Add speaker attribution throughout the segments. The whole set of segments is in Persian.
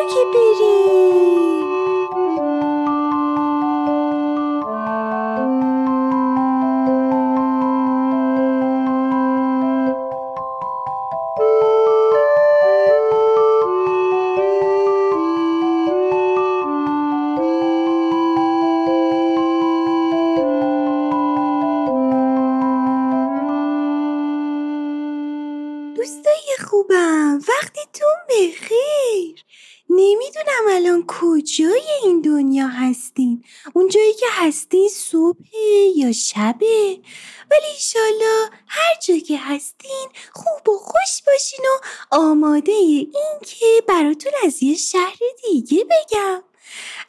Speaker 1: برو که کجای این دنیا هستین؟ اون جایی که هستین صبح یا شبه؟ ولی ایشالا هر جا که هستین خوب و خوش باشین و آماده این که براتون از یه شهر دیگه بگم.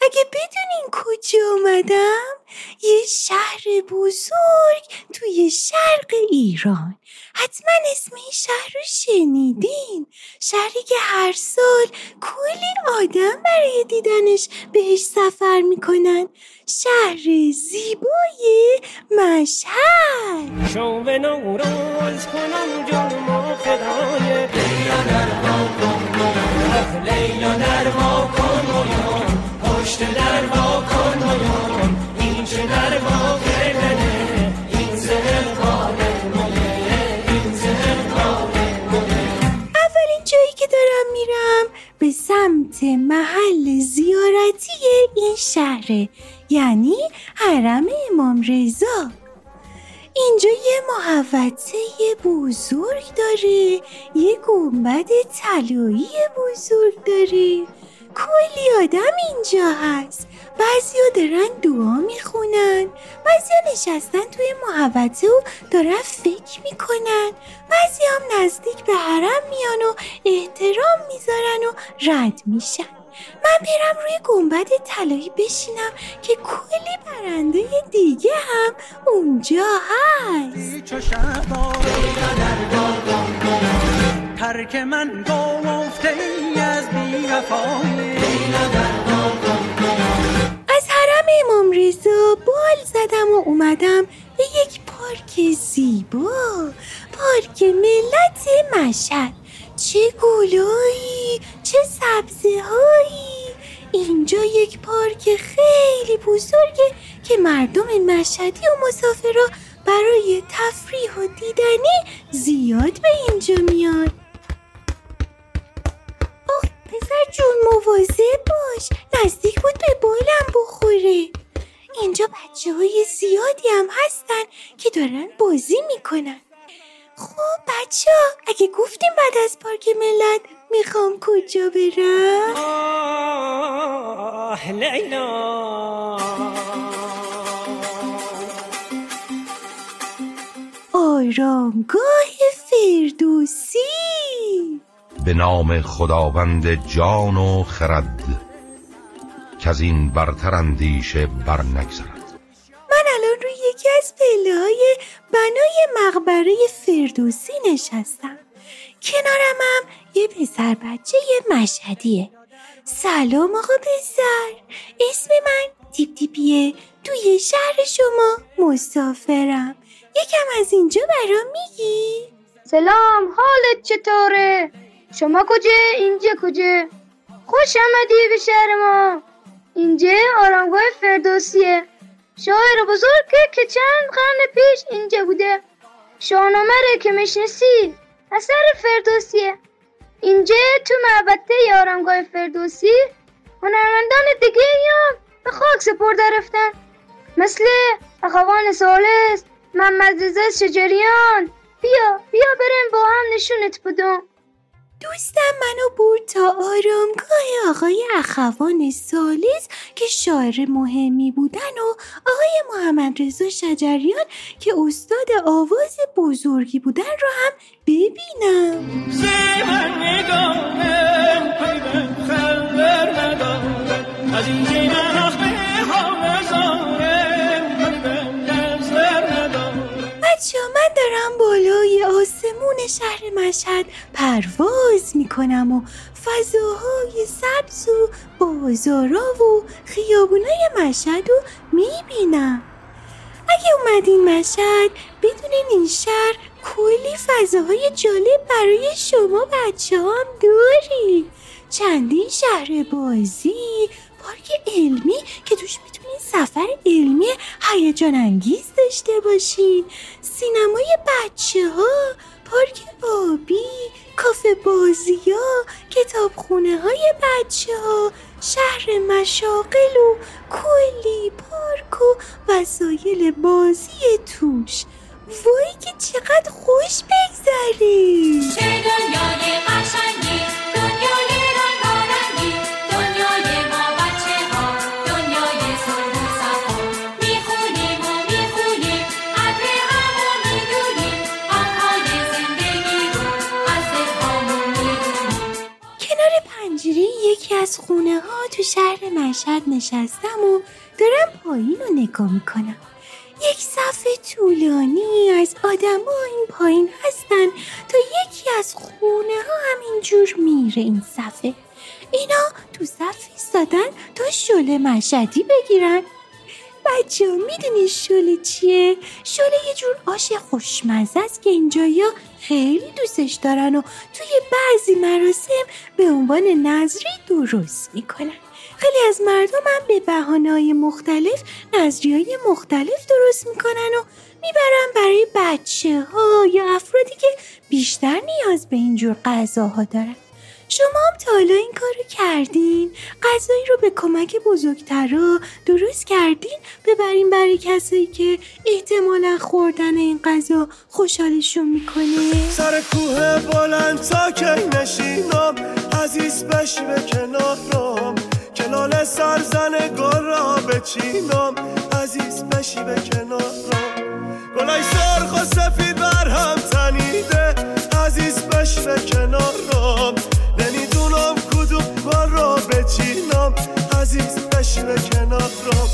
Speaker 1: اگه بدونین کجا آمدم یه شهر بزرگ توی شرق ایران. حتما اسم این شهر رو شنیدین. شهری که هر سال کلی آدم برای دیدنش بهش سفر می‌کنن. شهر زیبای مشهد.
Speaker 2: شو به نوروز کنم جون ما فدای. لیلا نرما کن لیلا کن پشت نرما کن
Speaker 1: اولین جایی که دارم میرم به سمت محل زیارتی این شهره یعنی حرم امام رضا. اینجا یه محوطه بزرگ داره یه گنبد طلایی بزرگ داره. کلی آدم اینجا هست. بعضیا دارن دعا می‌خونن. بعضیا نشستن توی محوطه و دارن فکر می‌کنن. بعضی هم نزدیک به حرم میان و احترام می‌ذارن و رد میشن. من برم روی گنبد طلایی بشینم که کلی پرنده دیگه هم اونجا هست.
Speaker 3: ترک من گفته ای از بی وفای
Speaker 1: از حرم امام رضا بال زدم و اومدم به یک پارک زیبا پارک ملت مشهد. چه گلایی چه سبزه هایی اینجا یک پارک خیلی بزرگه که مردم مشهدی و مسافرا برای تفریح و دیدنی زیاد به اینجا میان. جون مواظب باش. نزدیک بود به بالم بخوره. اینجا بچه های زیادی هم هستن که دارن بازی می‌کنن. خب بچه ها اگه گفتیم بعد از پارک ملت می‌خوام کجا برم؟
Speaker 2: آه لیلا.
Speaker 1: آرامگاه فردوسی.
Speaker 4: به نام خداوند جان و خرد که از این برتر اندیشه بر نگذرد
Speaker 1: من الان روی یکی از پله های بنای مقبره فردوسی نشستم. کنارم هم یه پسر بچه یه مشهدیه. سلام آقا پسر. اسم من دیپ دیپیه توی شهر شما مسافرم. یکم از اینجا برام میگی؟
Speaker 5: سلام حالت چطوره؟ شما کجا؟ اینجا کجا؟ خوش آمدی به شهر ما. اینجا آرامگاه فردوسیه. شاعر بزرگ که چند قرن پیش اینجا بوده. شاهنامه که میشنسی اثر فردوسیه. اینجا تو معبده آرامگاه فردوسی هنرمندان دیگه هم به خاک سپرده رفتن. مثل اخوان سالس محمد رضا شجریان. بیا بیا بریم با هم نشونت بدم.
Speaker 1: دوستم منو برد تا آرامگاه آقای اخوان سالس که شاعر مهمی بودن و آقای محمد رضا شجریان که استاد آواز بزرگی بودن رو هم ببینم. شهر مشهد پرواز می‌کنم و فضاهای سبز و بازارا و خیابونای مشهد رو می‌بینم. اگه اومدین مشهد بدونین این شهر کلی فضاهای جالب برای شما بچه هم داری چندین شهر بازی پارک علمی که توش می‌تونین سفر علمی هیجان انگیز داشته باشین. سینمای بچه ها پارک آبی کافه بازی ها کتابخونه های بچه ها شهر مشاقل و کلی پارک و وسایل بازی توش. وای که چقدر خوش بگذره! خونه ها تو شهر مشهد نشستم و دارم پایین رو نگاه می‌کنم. یک صف طولانی از آدما این پایین هستن تا یکی از خونه ها همینجور میره این صفه اینا تو صف ایستادن تا شله مشهدی بگیرن. بچه ها می‌دونی شله چیه؟ شله یه جور آش خوشمزه است که اینجایا خیلی دوستش دارن و توی بعضی مراسم به عنوان نظری درست می‌کنن خیلی از مردم هم به بهانه‌های مختلف نظری های مختلف درست می‌کنن و می‌برن برای بچه ها یا افرادی که بیشتر نیاز به اینجور غذاها دارن شما هم تا حالا این کارو کردین؟ غذایی رو به کمک بزرگترا درست کردین ببرین برای کسایی که احتمالا خوردن این غذا خوشحالشون می‌کنه؟
Speaker 6: سر کوه بلند تا کی نشینم عزیز بشی به کنارم کلال سرزن گل را بچینم عزیز بشی به کنارم گلای سرخ و سفید بر هم تنیده عزیز بشی به کنارم نمی‌دونم کدوم گل را بچینم. عزیز بشی به کنارم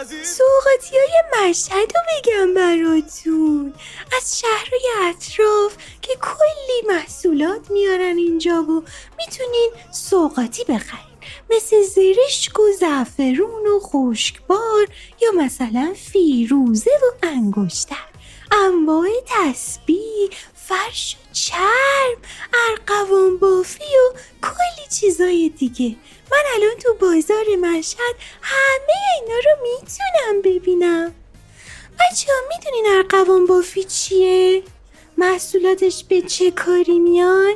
Speaker 6: عزیز.
Speaker 1: سوغاتی های مشهد رو بگم براتون. از شهرهای اطراف که کلی محصولات میارن اینجا و می‌تونین سوغاتی بخرین. مثل زرشک و زعفرون و خشکبار یا مثلا فیروزه و انگشتر. انواع تسبیح فرش چرم ارقوان بافی و کلی چیزای دیگه من الان تو بازار مشهد همه اینا رو می‌تونم ببینم بچه ها می‌دونین ارقوان بافی چیه؟ محصولاتش به چه کاری میان؟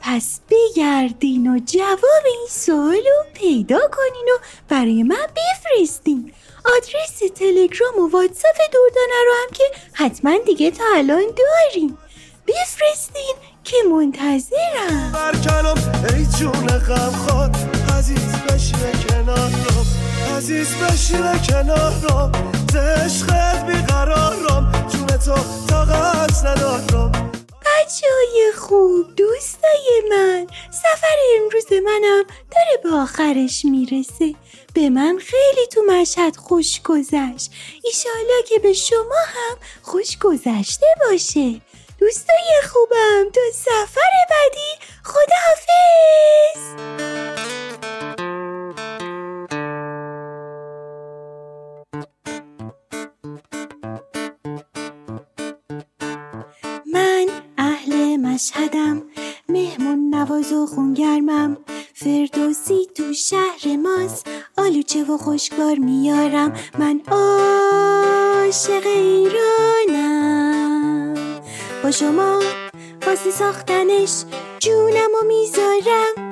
Speaker 1: پس بگردین و جواب این سوال رو پیدا کنین و برای من بفرستین آدرس تلگرام و واتساپ دوردانه رو هم که حتما دیگه تا الان دارین بفرستین که منتظرم.
Speaker 6: برکنم ای جون غم خود عزیز بشینه کنارم عزیز بشینه کنارم عشقت بیقرارم. جون تو طاقت ندارم.
Speaker 1: بچه های خوب دوستای من. سفر امروز منم داره به آخرش می‌رسه. به من خیلی تو مشهد خوش گذشت. ایشالا که به شما هم خوش گذشته باشه. دوستای خوبم تا سفر بعدی خداحافظ. من اهل مشهدم مهمون نواز و خونگرمم. فردوسی تو شهر ماست آلوچه و خوشگار میارم. من عاشق ایرانم. با شما واسه ساختنش جونم و می‌ذارم.